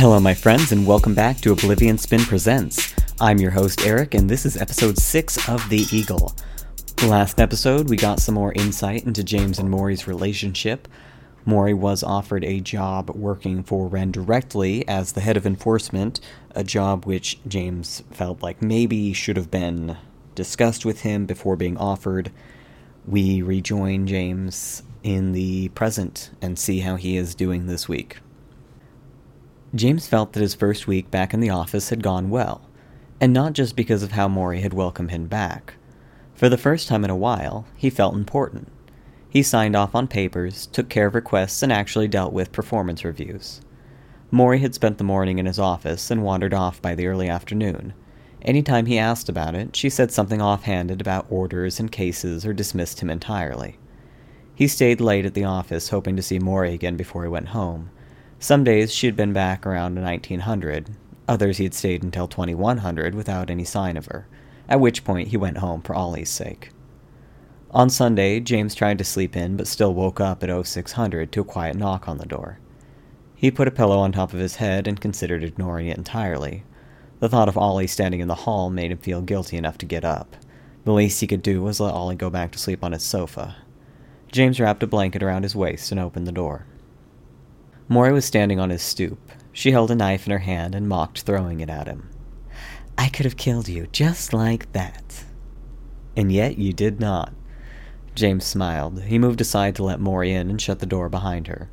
Hello, my friends, and welcome back to Oblivion Spin Presents. I'm your host, Eric, and this is episode 6 of The Eagle. Last episode, we got some more insight into James and Maury's relationship. Maury was offered a job working for Wren directly as the head of enforcement, a job which James felt like maybe should have been discussed with him before being offered. We rejoin James in the present and see how he is doing this week. James felt that his first week back in the office had gone well, and not just because of how Maury had welcomed him back. For the first time in a while, he felt important. He signed off on papers, took care of requests, and actually dealt with performance reviews. Maury had spent the morning in his office and wandered off by the early afternoon. Any time he asked about it, she said something offhanded about orders and cases or dismissed him entirely. He stayed late at the office, hoping to see Maury again before he went home, some days she had been back around 1900, others he had stayed until 2100 without any sign of her, at which point he went home for Ollie's sake. On Sunday, James tried to sleep in but still woke up at 0600 to a quiet knock on the door. He put a pillow on top of his head and considered ignoring it entirely. The thought of Ollie standing in the hall made him feel guilty enough to get up. The least he could do was let Ollie go back to sleep on his sofa. James wrapped a blanket around his waist and opened the door. Maury was standing on his stoop. She held a knife in her hand and mocked throwing it at him. I could have killed you just like that. And yet you did not. James smiled. He moved aside to let Maury in and shut the door behind her.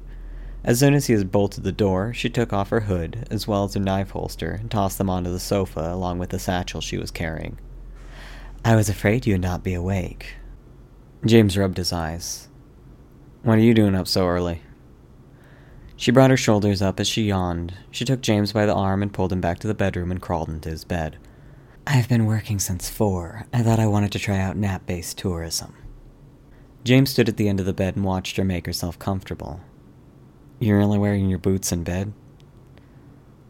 As soon as he had bolted the door, she took off her hood, as well as her knife holster, and tossed them onto the sofa along with the satchel she was carrying. I was afraid you'd not be awake. James rubbed his eyes. What are you doing up so early? She brought her shoulders up as she yawned. She took James by the arm and pulled him back to the bedroom and crawled into his bed. I've been working since four. I thought I wanted to try out nap based tourism. James stood at the end of the bed and watched her make herself comfortable. You're only wearing your boots in bed?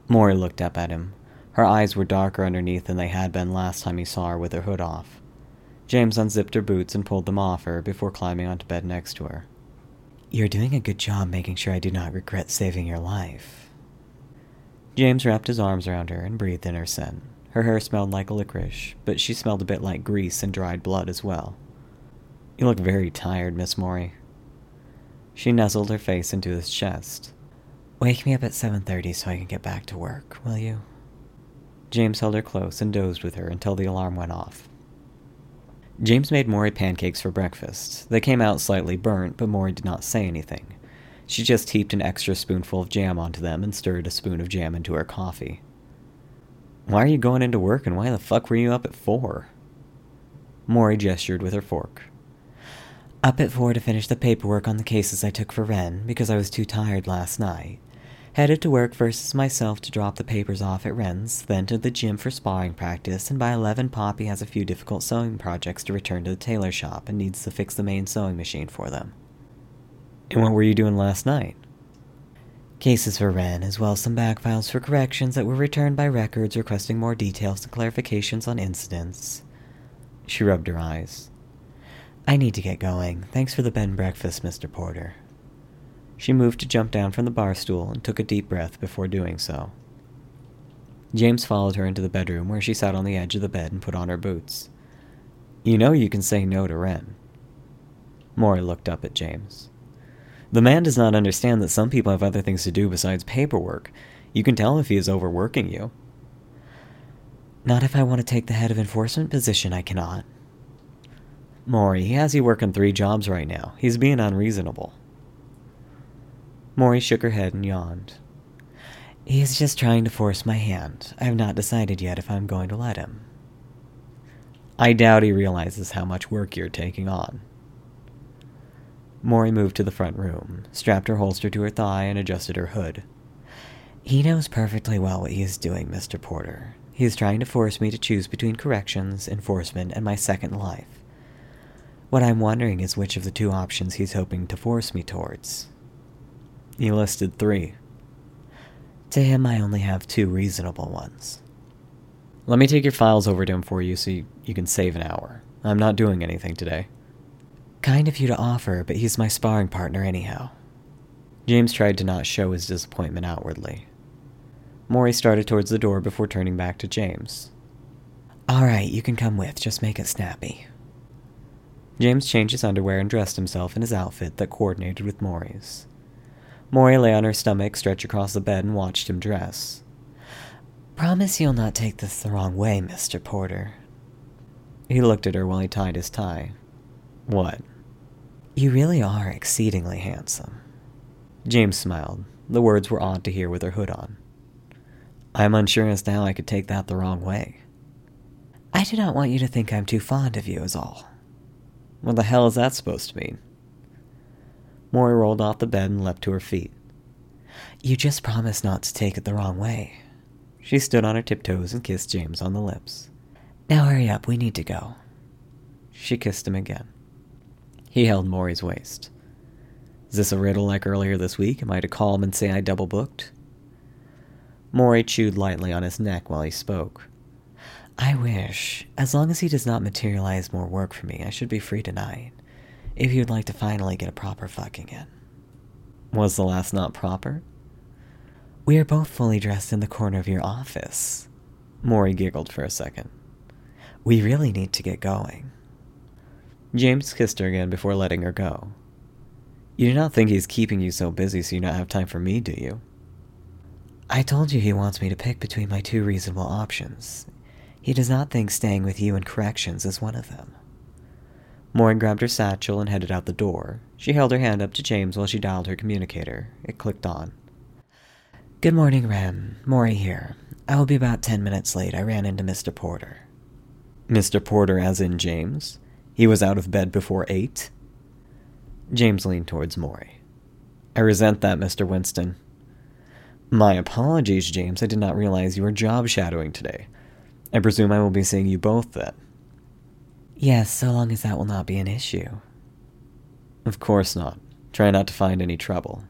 Maury looked up at him. Her eyes were darker underneath than they had been last time he saw her with her hood off. James unzipped her boots and pulled them off her before climbing onto bed next to her. You're doing a good job making sure I do not regret saving your life. James wrapped his arms around her and breathed in her scent. Her hair smelled like licorice, but she smelled a bit like grease and dried blood as well. You look very tired, Miss Maury. She nuzzled her face into his chest. Wake me up at 7.30 so I can get back to work, will you? James held her close and dozed with her until the alarm went off. James made Maury pancakes for breakfast. They came out slightly burnt, but Maury did not say anything. She just heaped an extra spoonful of jam onto them and stirred a spoon of jam into her coffee. Why are you going into work and why the fuck were you up at four? Maury gestured with her fork. Up at four to finish the paperwork on the cases I took for Wren because I was too tired last night. Headed to work versus myself to drop the papers off at Wren's, then to the gym for sparring practice, and by 11 Poppy has a few difficult sewing projects to return to the tailor shop and needs to fix the main sewing machine for them. And what were you doing last night? Cases for Wren, as well as some back files for corrections that were returned by records requesting more details and clarifications on incidents. She rubbed her eyes. I need to get going. Thanks for the bed breakfast, Mr. Porter. She moved to jump down from the bar stool and took a deep breath before doing so. James followed her into the bedroom where she sat on the edge of the bed and put on her boots. You know you can say no to Wren. Maury looked up at James. The man does not understand that some people have other things to do besides paperwork. You can tell if he is overworking you. Not if I want to take the head of enforcement position, I cannot. Maury, he has you working three jobs right now. He's being unreasonable. Maury shook her head and yawned. He's just trying to force my hand. I have not decided yet if I'm going to let him. I doubt he realizes how much work you're taking on. Maury moved to the front room, strapped her holster to her thigh, and adjusted her hood. He knows perfectly well what he is doing, Mr. Porter. He is trying to force me to choose between corrections, enforcement, and my second life. What I'm wondering is which of the two options he's hoping to force me towards. He listed three. To him, I only have two reasonable ones. Let me take your files over to him for you so you, you can save an hour. I'm not doing anything today. Kind of you to offer, but he's my sparring partner anyhow. James tried to not show his disappointment outwardly. Maury started towards the door before turning back to James. Alright, you can come with, just make it snappy. James changed his underwear and dressed himself in his outfit that coordinated with Maury's. Maury lay on her stomach, stretched across the bed, and watched him dress. Promise you'll not take this the wrong way, Mr. Porter. He looked at her while he tied his tie. What? You really are exceedingly handsome. James smiled. The words were odd to hear with her hood on. I'm unsure as to how I could take that the wrong way. I do not want you to think I'm too fond of you, is all. What the hell is that supposed to mean? Maury rolled off the bed and leapt to her feet. You just promised not to take it the wrong way. She stood on her tiptoes and kissed James on the lips. Now hurry up, we need to go. She kissed him again. He held Maury's waist. Is this a riddle like earlier this week? Am I to call him and say I double booked? Maury chewed lightly on his neck while he spoke. I wish, as long as he does not materialize more work for me, I should be free tonight if you'd like to finally get a proper fucking in. Was the last not proper? We are both fully dressed in the corner of your office. Maury giggled for a second. We really need to get going. James kissed her again before letting her go. You do not think he's keeping you so busy so you don't have time for me, do you? I told you he wants me to pick between my two reasonable options. He does not think staying with you in corrections is one of them. Maury grabbed her satchel and headed out the door. She held her hand up to James while she dialed her communicator. It clicked on. Good morning, Wren. Maury here. I will be about ten minutes late. I ran into Mr. Porter. Mr. Porter, as in James? He was out of bed before eight? James leaned towards Maury. I resent that, Mr. Winston. My apologies, James. I did not realize you were job shadowing today. I presume I will be seeing you both then. Yes, so long as that will not be an issue. Of course not. Try not to find any trouble.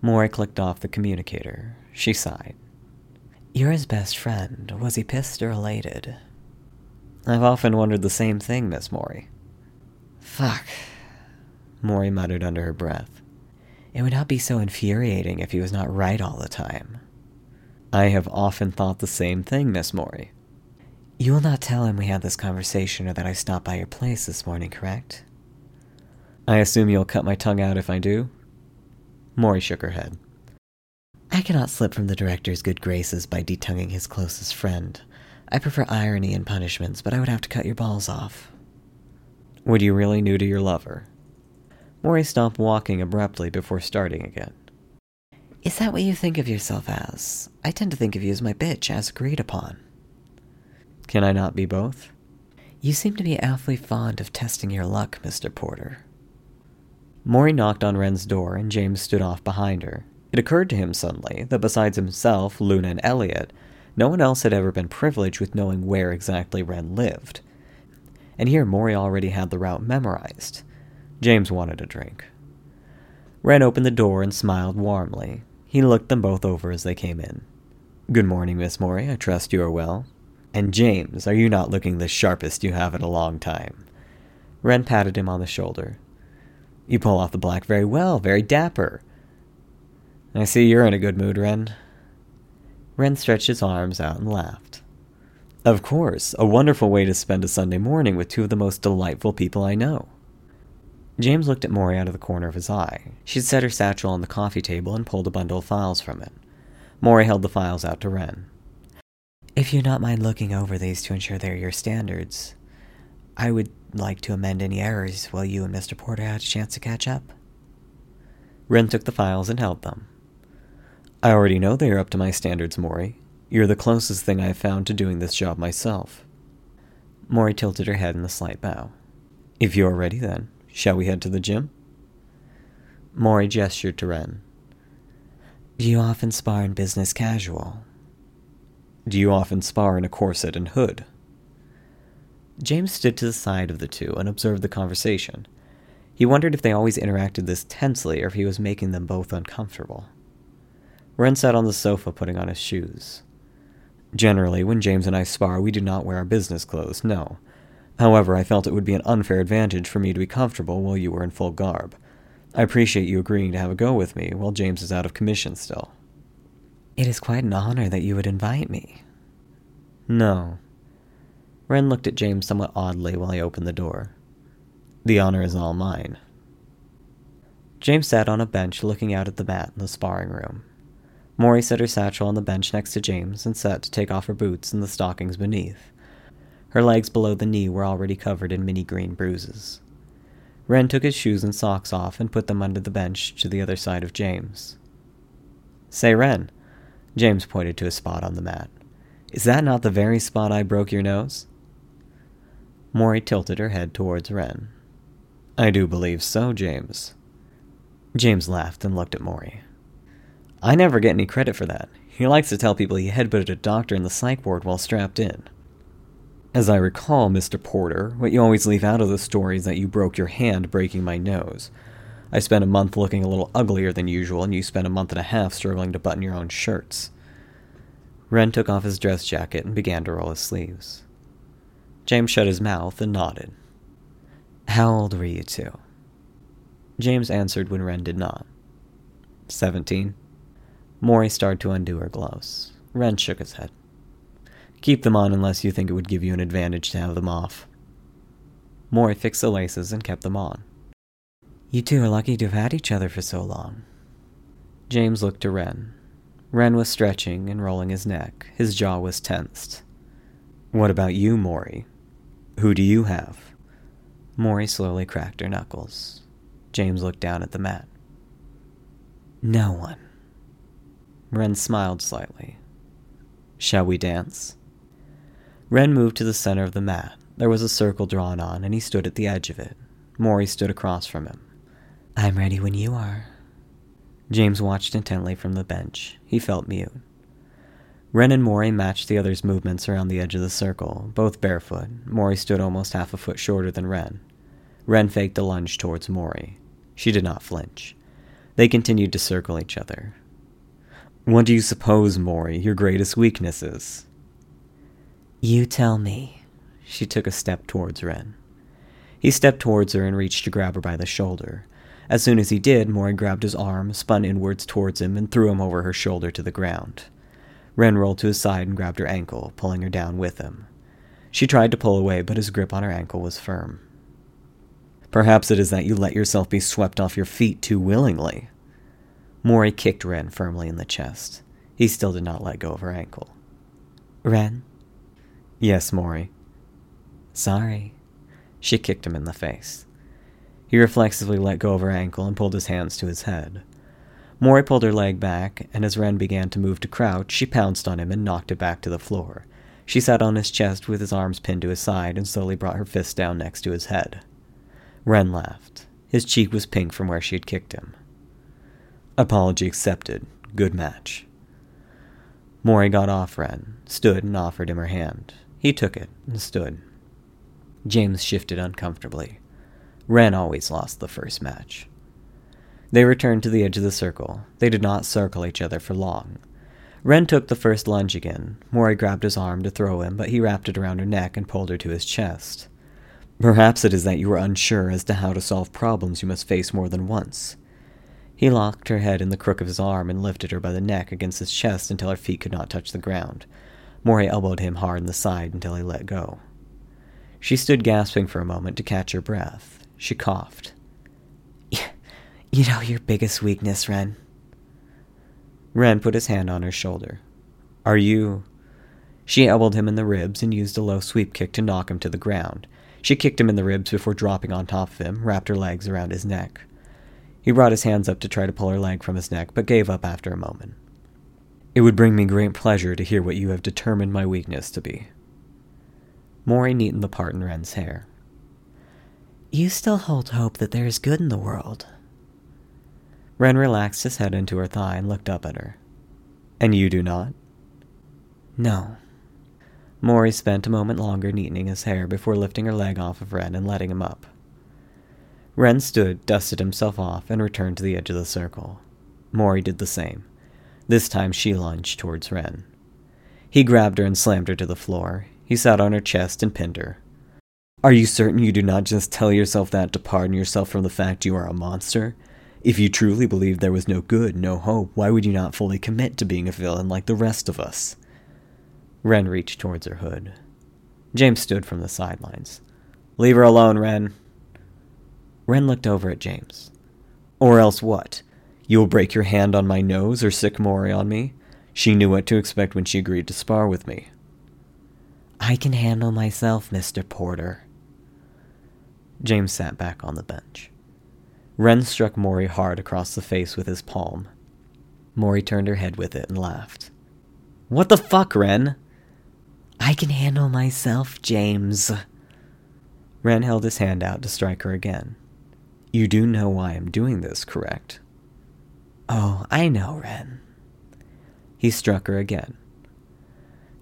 Maury clicked off the communicator. She sighed. You're his best friend. Was he pissed or elated? I've often wondered the same thing, Miss Maury. Fuck. Maury muttered under her breath. It would not be so infuriating if he was not right all the time. I have often thought the same thing, Miss Maury. You will not tell him we had this conversation or that I stopped by your place this morning, correct? I assume you'll cut my tongue out if I do? Maury shook her head. I cannot slip from the director's good graces by detonguing his closest friend. I prefer irony and punishments, but I would have to cut your balls off. Would you really new to your lover? Maury stopped walking abruptly before starting again. Is that what you think of yourself as? I tend to think of you as my bitch, as agreed upon. Can I not be both? You seem to be awfully fond of testing your luck, Mr. Porter. Maury knocked on Wren's door, and James stood off behind her. It occurred to him suddenly that besides himself, Luna, and Elliot, no one else had ever been privileged with knowing where exactly Wren lived. And here Maury already had the route memorized. James wanted a drink. Wren opened the door and smiled warmly. He looked them both over as they came in. Good morning, Miss Maury. I trust you are well. And James, are you not looking the sharpest you have in a long time? Wren patted him on the shoulder. You pull off the black very well, very dapper. I see you're in a good mood, Wren. Wren stretched his arms out and laughed. Of course, a wonderful way to spend a Sunday morning with two of the most delightful people I know. James looked at Maury out of the corner of his eye. She'd set her satchel on the coffee table and pulled a bundle of files from it. Maury held the files out to Wren. If you not mind looking over these to ensure they're your standards, I would like to amend any errors while you and Mr. Porter had a chance to catch up. Wren took the files and held them. I already know they are up to my standards, Maury. You're the closest thing I've found to doing this job myself. Maury tilted her head in a slight bow. If you're ready, then, shall we head to the gym? Maury gestured to Wren. Do you often spar in business casual? Do you often spar in a corset and hood? James stood to the side of the two and observed the conversation. He wondered if they always interacted this tensely or if he was making them both uncomfortable. Wren sat on the sofa putting on his shoes. Generally, when James and I spar, we do not wear our business clothes, no. However, I felt it would be an unfair advantage for me to be comfortable while you were in full garb. I appreciate you agreeing to have a go with me while James is out of commission still. It is quite an honor that you would invite me. No. Wren looked at James somewhat oddly while he opened the door. The honor is all mine. James sat on a bench looking out at the mat in the sparring room. Maury set her satchel on the bench next to James and sat to take off her boots and the stockings beneath. Her legs below the knee were already covered in many green bruises. Wren took his shoes and socks off and put them under the bench to the other side of James. Say, Wren, James pointed to a spot on the mat. Is that not the very spot I broke your nose? Maury tilted her head towards Wren. I do believe so, James. James laughed and looked at Maury. I never get any credit for that. He likes to tell people he headbutted a doctor in the psych ward while strapped in. As I recall, Mr. Porter, what you always leave out of the story is that you broke your hand breaking my nose. I spent a month looking a little uglier than usual, and you spent a month and a half struggling to button your own shirts. Wren took off his dress jacket and began to roll his sleeves. James shut his mouth and nodded. How old were you two? James answered when Wren did not. Seventeen. Maury started to undo her gloves. Wren shook his head. Keep them on unless you think it would give you an advantage to have them off. Maury fixed the laces and kept them on. You two are lucky to have had each other for so long. James looked to Wren. Wren was stretching and rolling his neck. His jaw was tensed. What about you, Maury? Who do you have? Maury slowly cracked her knuckles. James looked down at the mat. No one. Wren smiled slightly. Shall we dance? Wren moved to the center of the mat. There was a circle drawn on, and he stood at the edge of it. Maury stood across from him. I'm ready when you are. James watched intently from the bench. He felt mute. Wren and Maury matched the other's movements around the edge of the circle, both barefoot. Maury stood almost half a foot shorter than Wren. Wren faked a lunge towards Maury. She did not flinch. They continued to circle each other. What do you suppose, Maury, your greatest weakness is? You tell me. She took a step towards Wren. He stepped towards her and reached to grab her by the shoulder. As soon as he did, Maury grabbed his arm, spun inwards towards him, and threw him over her shoulder to the ground. Wren rolled to his side and grabbed her ankle, pulling her down with him. She tried to pull away, but his grip on her ankle was firm. Perhaps it is that you let yourself be swept off your feet too willingly. Maury kicked Wren firmly in the chest. He still did not let go of her ankle. Wren? Yes, Maury. Sorry. She kicked him in the face. He reflexively let go of her ankle and pulled his hands to his head. Maury pulled her leg back, and as Wren began to move to crouch, she pounced on him and knocked it back to the floor. She sat on his chest with his arms pinned to his side and slowly brought her fist down next to his head. Wren laughed. His cheek was pink from where she had kicked him. Apology accepted. Good match. Maury got off Wren, stood, and offered him her hand. He took it and stood. James shifted uncomfortably. Wren always lost the first match. They returned to the edge of the circle. They did not circle each other for long. Wren took the first lunge again. Maury grabbed his arm to throw him, but he wrapped it around her neck and pulled her to his chest. Perhaps it is that you are unsure as to how to solve problems you must face more than once. He locked her head in the crook of his arm and lifted her by the neck against his chest until her feet could not touch the ground. Maury elbowed him hard in the side until he let go. She stood gasping for a moment to catch her breath. She coughed. You know your biggest weakness, Wren. Wren put his hand on her shoulder. Are you. She elbowed him in the ribs and used a low sweep kick to knock him to the ground. She kicked him in the ribs before dropping on top of him, wrapped her legs around his neck. He brought his hands up to try to pull her leg from his neck, but gave up after a moment. It would bring me great pleasure to hear what you have determined my weakness to be. Maury neatened the part in Wren's hair. You still hold hope that there is good in the world. Wren relaxed his head into her thigh and looked up at her. And you do not? No. Maury spent a moment longer neatening his hair before lifting her leg off of Wren and letting him up. Wren stood, dusted himself off, and returned to the edge of the circle. Maury did the same. This time she lunged towards Wren. He grabbed her and slammed her to the floor. He sat on her chest and pinned her. Are you certain you do not just tell yourself that to pardon yourself from the fact you are a monster? If you truly believed there was no good, no hope, why would you not fully commit to being a villain like the rest of us? Wren reached towards her hood. James stood from the sidelines. Leave her alone, Wren. Wren looked over at James. Or else what? You will break your hand on my nose or sic Maury on me? She knew what to expect when she agreed to spar with me. I can handle myself, Mr. Porter. James sat back on the bench. Wren struck Maury hard across the face with his palm. Maury turned her head with it and laughed. What the fuck, Wren? I can handle myself, James. Wren held his hand out to strike her again. You do know why I'm doing this, correct? Oh, I know, Wren. He struck her again.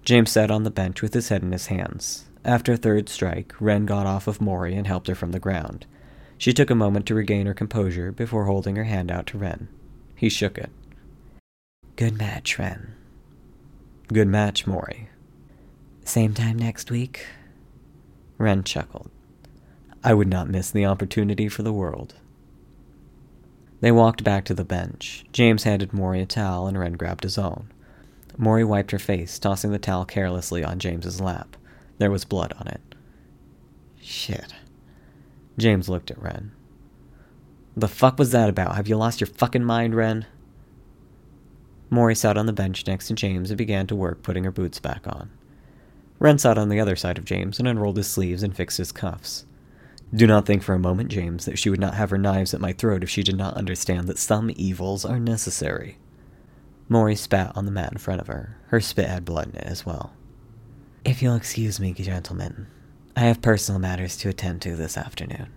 James sat on the bench with his head in his hands. After a third strike, Wren got off of Maury and helped her from the ground. She took a moment to regain her composure before holding her hand out to Wren. He shook it. Good match, Wren. Good match, Maury. Same time next week? Wren chuckled. I would not miss the opportunity for the world. They walked back to the bench. James handed Maury a towel and Wren grabbed his own. Maury wiped her face, tossing the towel carelessly on James's lap. There was blood on it. Shit. James looked at Wren. The fuck was that about? Have you lost your fucking mind, Wren? Maury sat on the bench next to James and began to work putting her boots back on. Wren sat on the other side of James and unrolled his sleeves and fixed his cuffs. Do not think for a moment, James, that she would not have her knives at my throat if she did not understand that some evils are necessary. Maury spat on the mat in front of her. Her spit had blood in it as well. If you'll excuse me, gentlemen, I have personal matters to attend to this afternoon.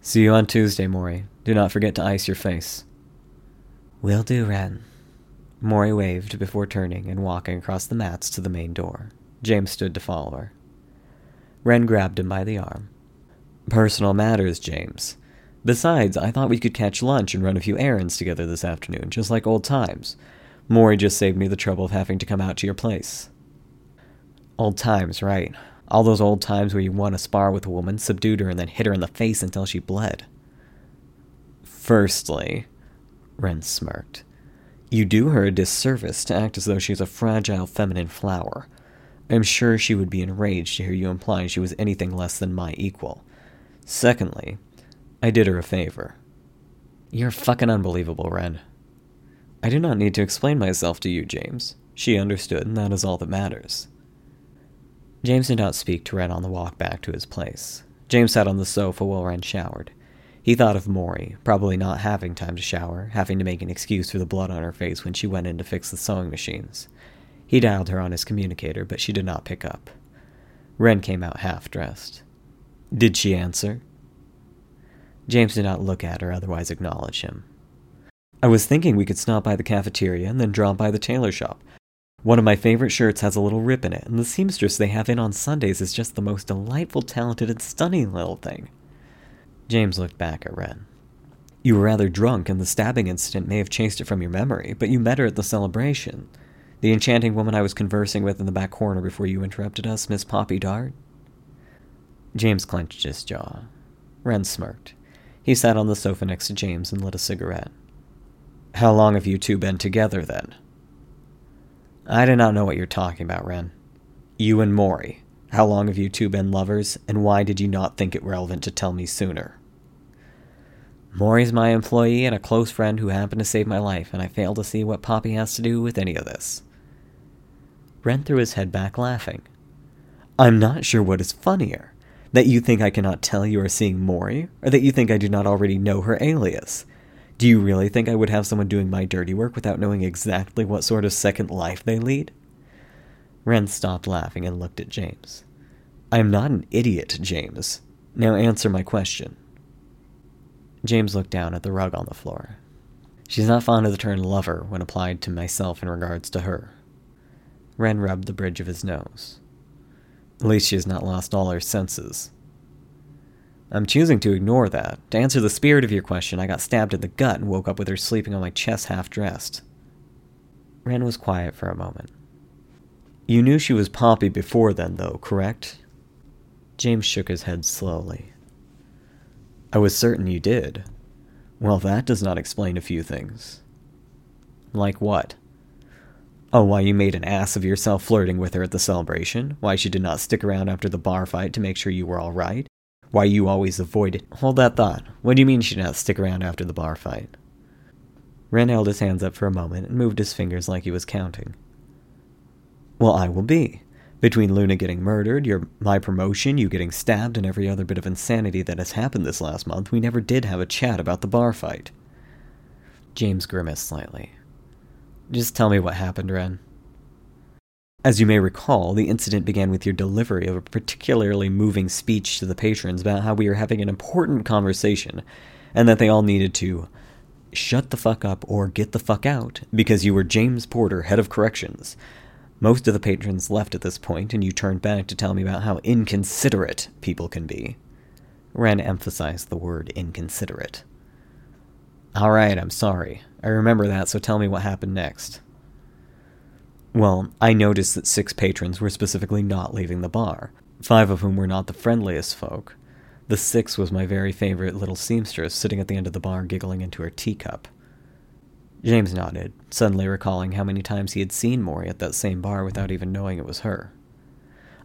See you on Tuesday, Maury. Do not forget to ice your face. Will do, Wren. Maury waved before turning and walking across the mats to the main door. James stood to follow her. Wren grabbed him by the arm. Personal matters, James. Besides, I thought we could catch lunch and run a few errands together this afternoon, just like old times. Maury just saved me the trouble of having to come out to your place. Old times, right. All those old times where you want to spar with a woman, subdued her, and then hit her in the face until she bled. Firstly, Wren smirked, you do her a disservice to act as though she's a fragile feminine flower. I'm sure she would be enraged to hear you imply she was anything less than my equal. Secondly, I did her a favor. You're fucking unbelievable, Wren. I do not need to explain myself to you, James. She understood, and that is all that matters. James did not speak to Wren on the walk back to his place. James sat on the sofa while Wren showered. He thought of Maury, probably not having time to shower, having to make an excuse for the blood on her face when she went in to fix the sewing machines. He dialed her on his communicator, but she did not pick up. Wren came out half dressed. Did she answer? James did not look at or otherwise acknowledge him. I was thinking we could stop by the cafeteria and then drop by the tailor shop. One of my favorite shirts has a little rip in it, and the seamstress they have in on Sundays is just the most delightful, talented, and stunning little thing. James looked back at Wren. You were rather drunk, and the stabbing incident may have chased it from your memory, but you met her at the celebration. The enchanting woman I was conversing with in the back corner before you interrupted us, Miss Poppy Dart? James clenched his jaw. Wren smirked. He sat on the sofa next to James and lit a cigarette. How long have you two been together, then? I do not know what you're talking about, Wren. You and Maury. How long have you two been lovers, and why did you not think it relevant to tell me sooner? Maury's my employee and a close friend who happened to save my life, and I fail to see what Poppy has to do with any of this. Wren threw his head back, laughing. I'm not sure what is funnier that you think I cannot tell you are seeing Maury, or that you think I do not already know her alias? Do you really think I would have someone doing my dirty work without knowing exactly what sort of second life they lead? Wren stopped laughing and looked at James. I am not an idiot, James. Now answer my question. James looked down at the rug on the floor. She's not fond of the term lover when applied to myself in regards to her. Wren rubbed the bridge of his nose. At least she has not lost all her senses. I'm choosing to ignore that. To answer the spirit of your question, I got stabbed in the gut and woke up with her sleeping on my chest half dressed. Wren was quiet for a moment. You knew she was Poppy before then, though, correct? James shook his head slowly. I was certain you did. Well, that does not explain a few things. Like what? Oh, why you made an ass of yourself flirting with her at the celebration? Why she did not stick around after the bar fight to make sure you were alright? Why you always avoid it. Hold that thought. What do you mean she did not stick around after the bar fight? Wren held his hands up for a moment and moved his fingers like he was counting. Well, I will be. Between Luna getting murdered, your my promotion, you getting stabbed, and every other bit of insanity that has happened this last month, we never did have a chat about the bar fight. James grimaced slightly. Just tell me what happened, Wren. As you may recall, the incident began with your delivery of a particularly moving speech to the patrons about how we were having an important conversation and that they all needed to shut the fuck up or get the fuck out because you were James Porter, head of corrections. Most of the patrons left at this point, and you turned back to tell me about how inconsiderate people can be. Wren emphasized the word inconsiderate. All right, I'm sorry. I remember that, so tell me what happened next. Well, I noticed that six patrons were specifically not leaving the bar, five of whom were not the friendliest folk. The sixth was my very favorite little seamstress sitting at the end of the bar giggling into her teacup. James nodded, suddenly recalling how many times he had seen Maury at that same bar without even knowing it was her.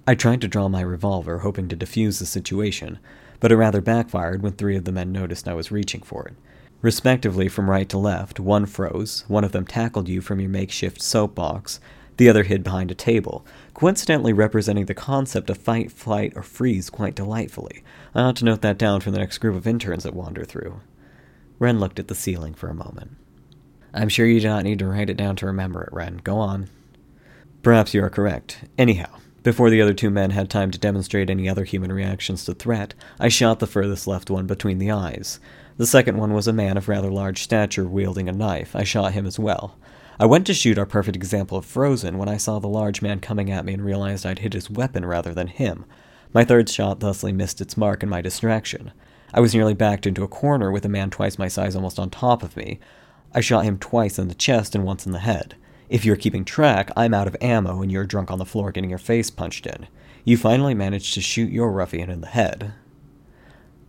I tried to draw my revolver, hoping to defuse the situation, but it rather backfired when three of the men noticed I was reaching for it, Respectively, from right to left, one froze, one of them tackled you from your makeshift soapbox, the other hid behind a table, coincidentally representing the concept of fight, flight, or freeze quite delightfully. I ought to note that down for the next group of interns that wander through. Wren looked at the ceiling for a moment. I'm sure you do not need to write it down to remember it, Wren. Go on. Perhaps you are correct. Anyhow, before the other two men had time to demonstrate any other human reactions to threat, I shot the furthest left one between the eyes. The second one was a man of rather large stature wielding a knife. I shot him as well. I went to shoot our perfect example of Frozen when I saw the large man coming at me and realized I'd hit his weapon rather than him. My third shot thusly missed its mark in my distraction. I was nearly backed into a corner with a man twice my size almost on top of me. I shot him twice in the chest and once in the head. If you're keeping track, I'm out of ammo and you're drunk on the floor getting your face punched in. You finally managed to shoot your ruffian in the head.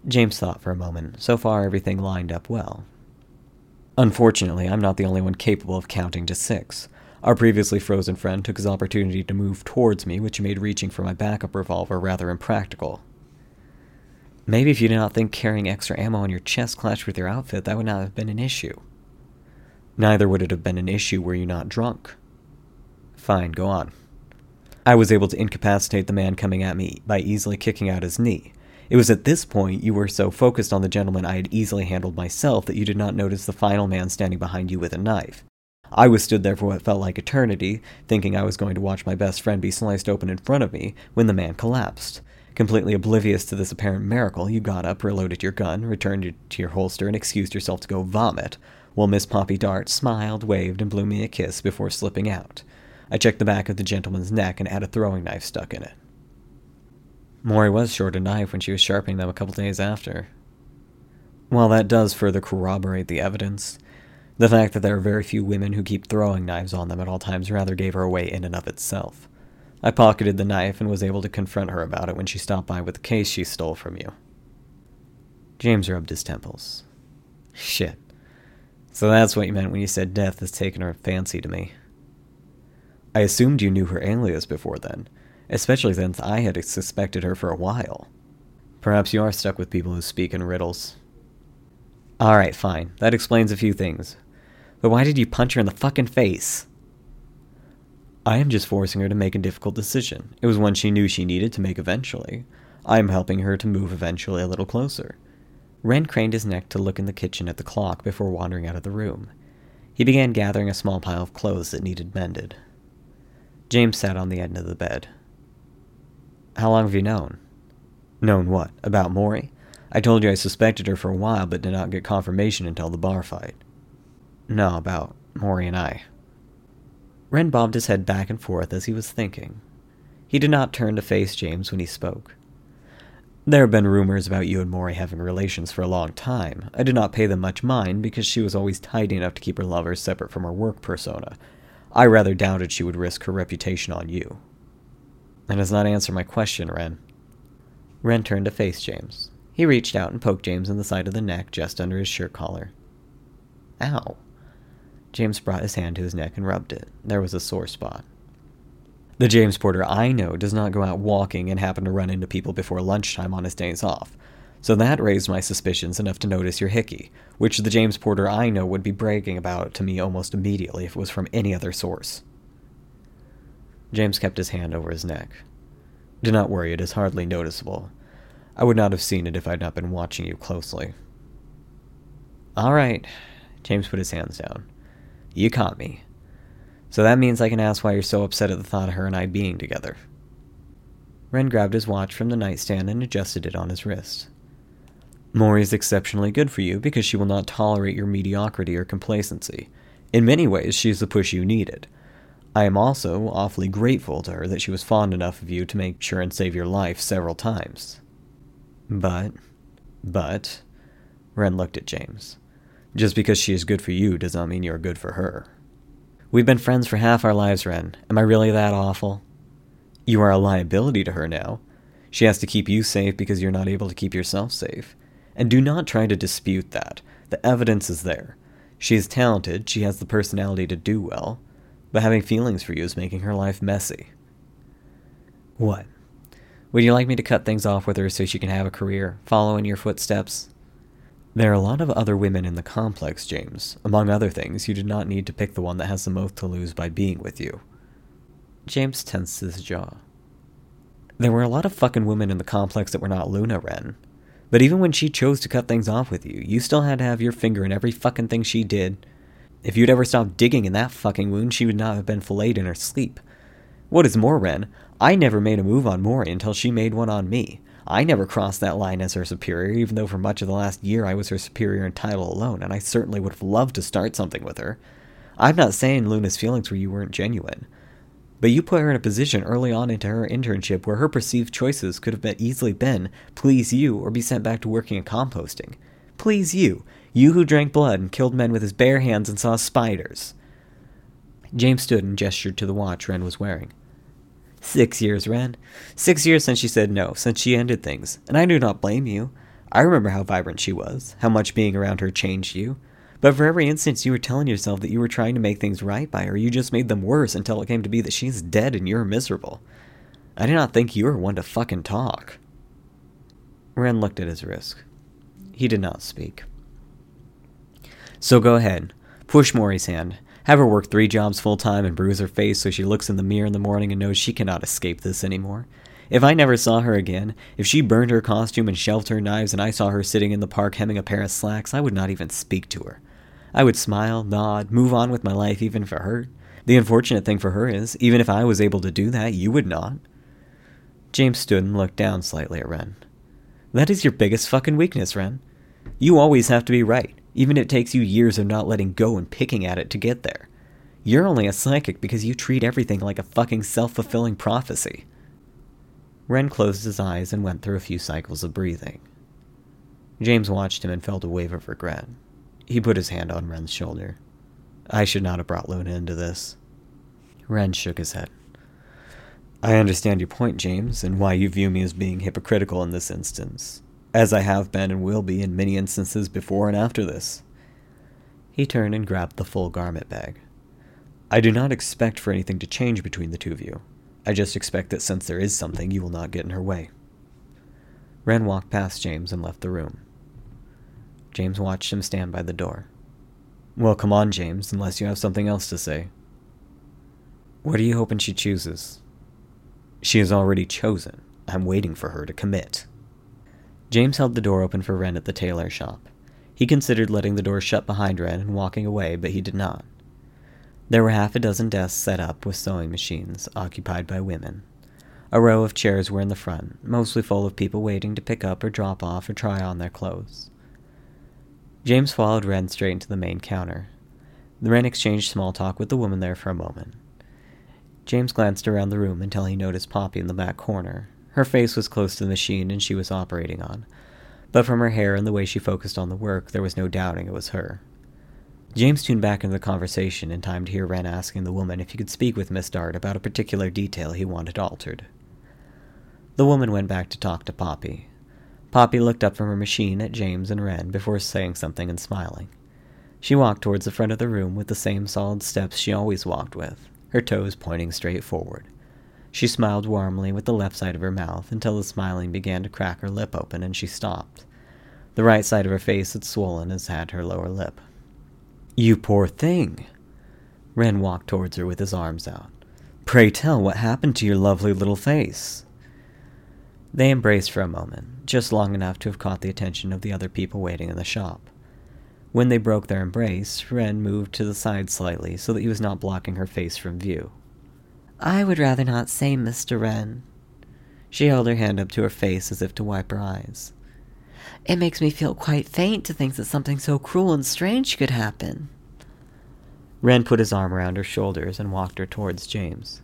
James thought for a moment. So far, everything lined up well. Unfortunately, I'm not the only one capable of counting to six. Our previously frozen friend took his opportunity to move towards me, which made reaching for my backup revolver rather impractical. Maybe if you did not think carrying extra ammo on your chest clashed with your outfit, that would not have been an issue. Neither would it have been an issue were you not drunk. Fine, go on. I was able to incapacitate the man coming at me by easily kicking out his knee. It was at this point you were so focused on the gentleman I had easily handled myself that you did not notice the final man standing behind you with a knife. I was stood there for what felt like eternity, thinking I was going to watch my best friend be sliced open in front of me, when the man collapsed. Completely oblivious to this apparent miracle, you got up, reloaded your gun, returned it to your holster, and excused yourself to go vomit, while Miss Poppy Dart smiled, waved, and blew me a kiss before slipping out. I checked the back of the gentleman's neck and had a throwing knife stuck in it. Maury was short a knife when she was sharpening them a couple days after. While that does further corroborate the evidence, the fact that there are very few women who keep throwing knives on them at all times rather gave her away in and of itself. I pocketed the knife and was able to confront her about it when she stopped by with the case she stole from you. James rubbed his temples. Shit. So that's what you meant when you said death has taken her fancy to me. I assumed you knew her alias before then, especially since I had suspected her for a while. Perhaps you are stuck with people who speak in riddles. Alright, fine. That explains a few things. But why did you punch her in the fucking face? I am just forcing her to make a difficult decision. It was one she knew she needed to make eventually. I am helping her to move eventually a little closer. Wren craned his neck to look in the kitchen at the clock before wandering out of the room. He began gathering a small pile of clothes that needed mended. James sat on the end of the bed. How long have you known? Known what? About Maury? I told you I suspected her for a while, but did not get confirmation until the bar fight. No, about Maury and I. Wren bobbed his head back and forth as he was thinking. He did not turn to face James when he spoke. There have been rumors about you and Maury having relations for a long time. I did not pay them much mind because she was always tidy enough to keep her lovers separate from her work persona. I rather doubted she would risk her reputation on you. That does not answer my question, Wren. Wren turned to face James. He reached out and poked James in the side of the neck just under his shirt collar. Ow. James brought his hand to his neck and rubbed it. There was a sore spot. The James Porter I know does not go out walking and happen to run into people before lunchtime on his days off. So that raised my suspicions enough to notice your hickey, which the James Porter I know would be bragging about to me almost immediately if it was from any other source. James kept his hand over his neck. Do not worry, it is hardly noticeable. I would not have seen it if I had not been watching you closely. All right. James put his hands down. You caught me. So that means I can ask why you're so upset at the thought of her and I being together. Wren grabbed his watch from the nightstand and adjusted it on his wrist. Maury is exceptionally good for you because she will not tolerate your mediocrity or complacency. In many ways, she is the push you needed. I am also awfully grateful to her that she was fond enough of you to make sure and save your life several times. But, but, Wren looked at James. Just because she is good for you does not mean you are good for her. We've been friends for half our lives, Wren. Am I really that awful? You are a liability to her now. She has to keep you safe because you're not able to keep yourself safe. And do not try to dispute that. The evidence is there. She is talented, she has the personality to do well, but having feelings for you is making her life messy. What? Would you like me to cut things off with her so she can have a career, follow in your footsteps? There are a lot of other women in the complex, James. Among other things, you do not need to pick the one that has the most to lose by being with you. James tensed his jaw. There were a lot of fucking women in the complex that were not Luna Wren. But even when she chose to cut things off with you, you still had to have your finger in every fucking thing she did. If you'd ever stopped digging in that fucking wound, she would not have been filleted in her sleep. What is more, Wren, I never made a move on Maury until she made one on me. I never crossed that line as her superior, even though for much of the last year I was her superior in title alone, and I certainly would have loved to start something with her. I'm not saying Luna's feelings for you weren't genuine. But you put her in a position early on into her internship where her perceived choices could have been easily been please you or be sent back to working in composting. Please you, you who drank blood and killed men with his bare hands and saw spiders. James stood and gestured to the watch Wren was wearing. Six years, Wren. Six years since she said no, since she ended things. And I do not blame you. I remember how vibrant she was, how much being around her changed you. But for every instance you were telling yourself that you were trying to make things right by her, you just made them worse until it came to be that she's dead and you're miserable. I do not think you were one to fucking talk. Wren looked at his wrist. He did not speak. So go ahead. Push Maury's hand. Have her work three jobs full time and bruise her face so she looks in the mirror in the morning and knows she cannot escape this anymore. If I never saw her again, if she burned her costume and shelved her knives and I saw her sitting in the park hemming a pair of slacks, I would not even speak to her. I would smile, nod, move on with my life even for her. The unfortunate thing for her is, even if I was able to do that, you would not. James stood and looked down slightly at Wren. That is your biggest fucking weakness, Wren. You always have to be right, even if it takes you years of not letting go and picking at it to get there. You're only a psychic because you treat everything like a fucking self fulfilling prophecy. Wren closed his eyes and went through a few cycles of breathing. James watched him and felt a wave of regret. He put his hand on Wren's shoulder. I should not have brought Luna into this. Wren shook his head. I understand your point, James, and why you view me as being hypocritical in this instance, as I have been and will be in many instances before and after this. He turned and grabbed the full garment bag. I do not expect for anything to change between the two of you. I just expect that since there is something, you will not get in her way. Wren walked past James and left the room. James watched him stand by the door. Well, come on, James, unless you have something else to say. What are you hoping she chooses? She has already chosen. I'm waiting for her to commit. James held the door open for Wren at the tailor shop. He considered letting the door shut behind Wren and walking away, but he did not. There were half a dozen desks set up with sewing machines, occupied by women. A row of chairs were in the front, mostly full of people waiting to pick up or drop off or try on their clothes. James followed Wren straight into the main counter. Wren exchanged small talk with the woman there for a moment. James glanced around the room until he noticed Poppy in the back corner. Her face was close to the machine and she was operating on, but from her hair and the way she focused on the work, there was no doubting it was her. James tuned back into the conversation in time to hear Wren asking the woman if he could speak with Miss Dart about a particular detail he wanted altered. The woman went back to talk to Poppy, Poppy looked up from her machine at James and Wren before saying something and smiling. She walked towards the front of the room with the same solid steps she always walked with, her toes pointing straight forward. She smiled warmly with the left side of her mouth until the smiling began to crack her lip open and she stopped. The right side of her face had swollen as had her lower lip. You poor thing! Wren walked towards her with his arms out. Pray tell what happened to your lovely little face. They embraced for a moment, just long enough to have caught the attention of the other people waiting in the shop. When they broke their embrace, Wren moved to the side slightly so that he was not blocking her face from view. I would rather not say, Mr. Wren. She held her hand up to her face as if to wipe her eyes. It makes me feel quite faint to think that something so cruel and strange could happen. Wren put his arm around her shoulders and walked her towards James.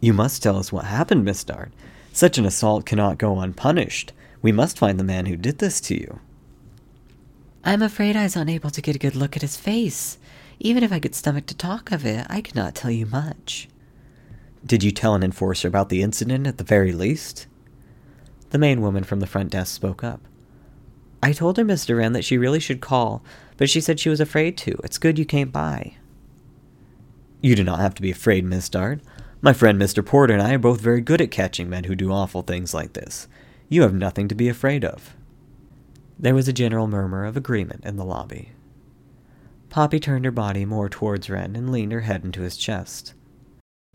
You must tell us what happened, Miss Dart. Such an assault cannot go unpunished. We must find the man who did this to you. I'm afraid I was unable to get a good look at his face. Even if I could stomach to talk of it, I could not tell you much. Did you tell an enforcer about the incident at the very least? The main woman from the front desk spoke up. I told her, Mr. Wren, that she really should call, but she said she was afraid to. It's good you came by. You do not have to be afraid, Miss Dart. My friend Mr. Porter and I are both very good at catching men who do awful things like this. You have nothing to be afraid of. There was a general murmur of agreement in the lobby. Poppy turned her body more towards Wren and leaned her head into his chest.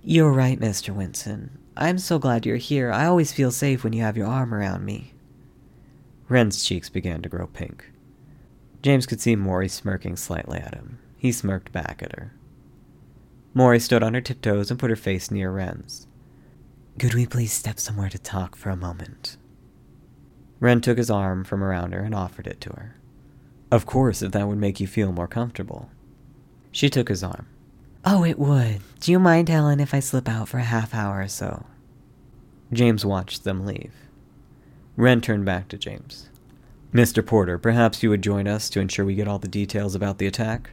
You're right, Mr. Winston. I'm so glad you're here. I always feel safe when you have your arm around me. Wren's cheeks began to grow pink. James could see Maury smirking slightly at him. He smirked back at her. Maury stood on her tiptoes and put her face near Wren's. Could we please step somewhere to talk for a moment? Wren took his arm from around her and offered it to her. Of course, if that would make you feel more comfortable. She took his arm. Oh, it would. Do you mind, Helen, if I slip out for a half hour or so? James watched them leave. Wren turned back to James. Mr. Porter, perhaps you would join us to ensure we get all the details about the attack?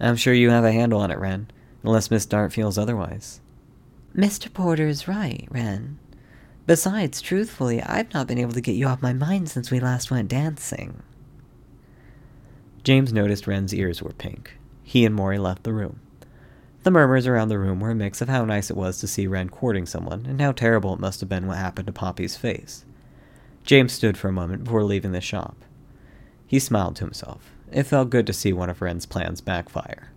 I'm sure you have a handle on it, Wren, unless Miss Dart feels otherwise. Mr. Porter is right, Wren. Besides, truthfully, I've not been able to get you off my mind since we last went dancing. James noticed Wren's ears were pink. He and Maury left the room. The murmurs around the room were a mix of how nice it was to see Wren courting someone, and how terrible it must have been what happened to Poppy's face. James stood for a moment before leaving the shop. He smiled to himself. It felt good to see one of Wren's plans backfire.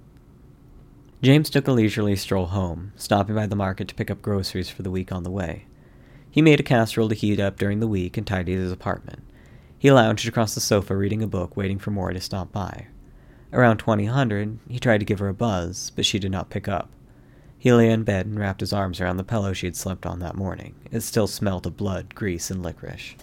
James took a leisurely stroll home, stopping by the market to pick up groceries for the week on the way. He made a casserole to heat up during the week and tidied his apartment. He lounged across the sofa reading a book, waiting for Maury to stop by. Around 2000, he tried to give her a buzz, but she did not pick up. He lay in bed and wrapped his arms around the pillow she had slept on that morning. It still smelt of blood, grease, and licorice.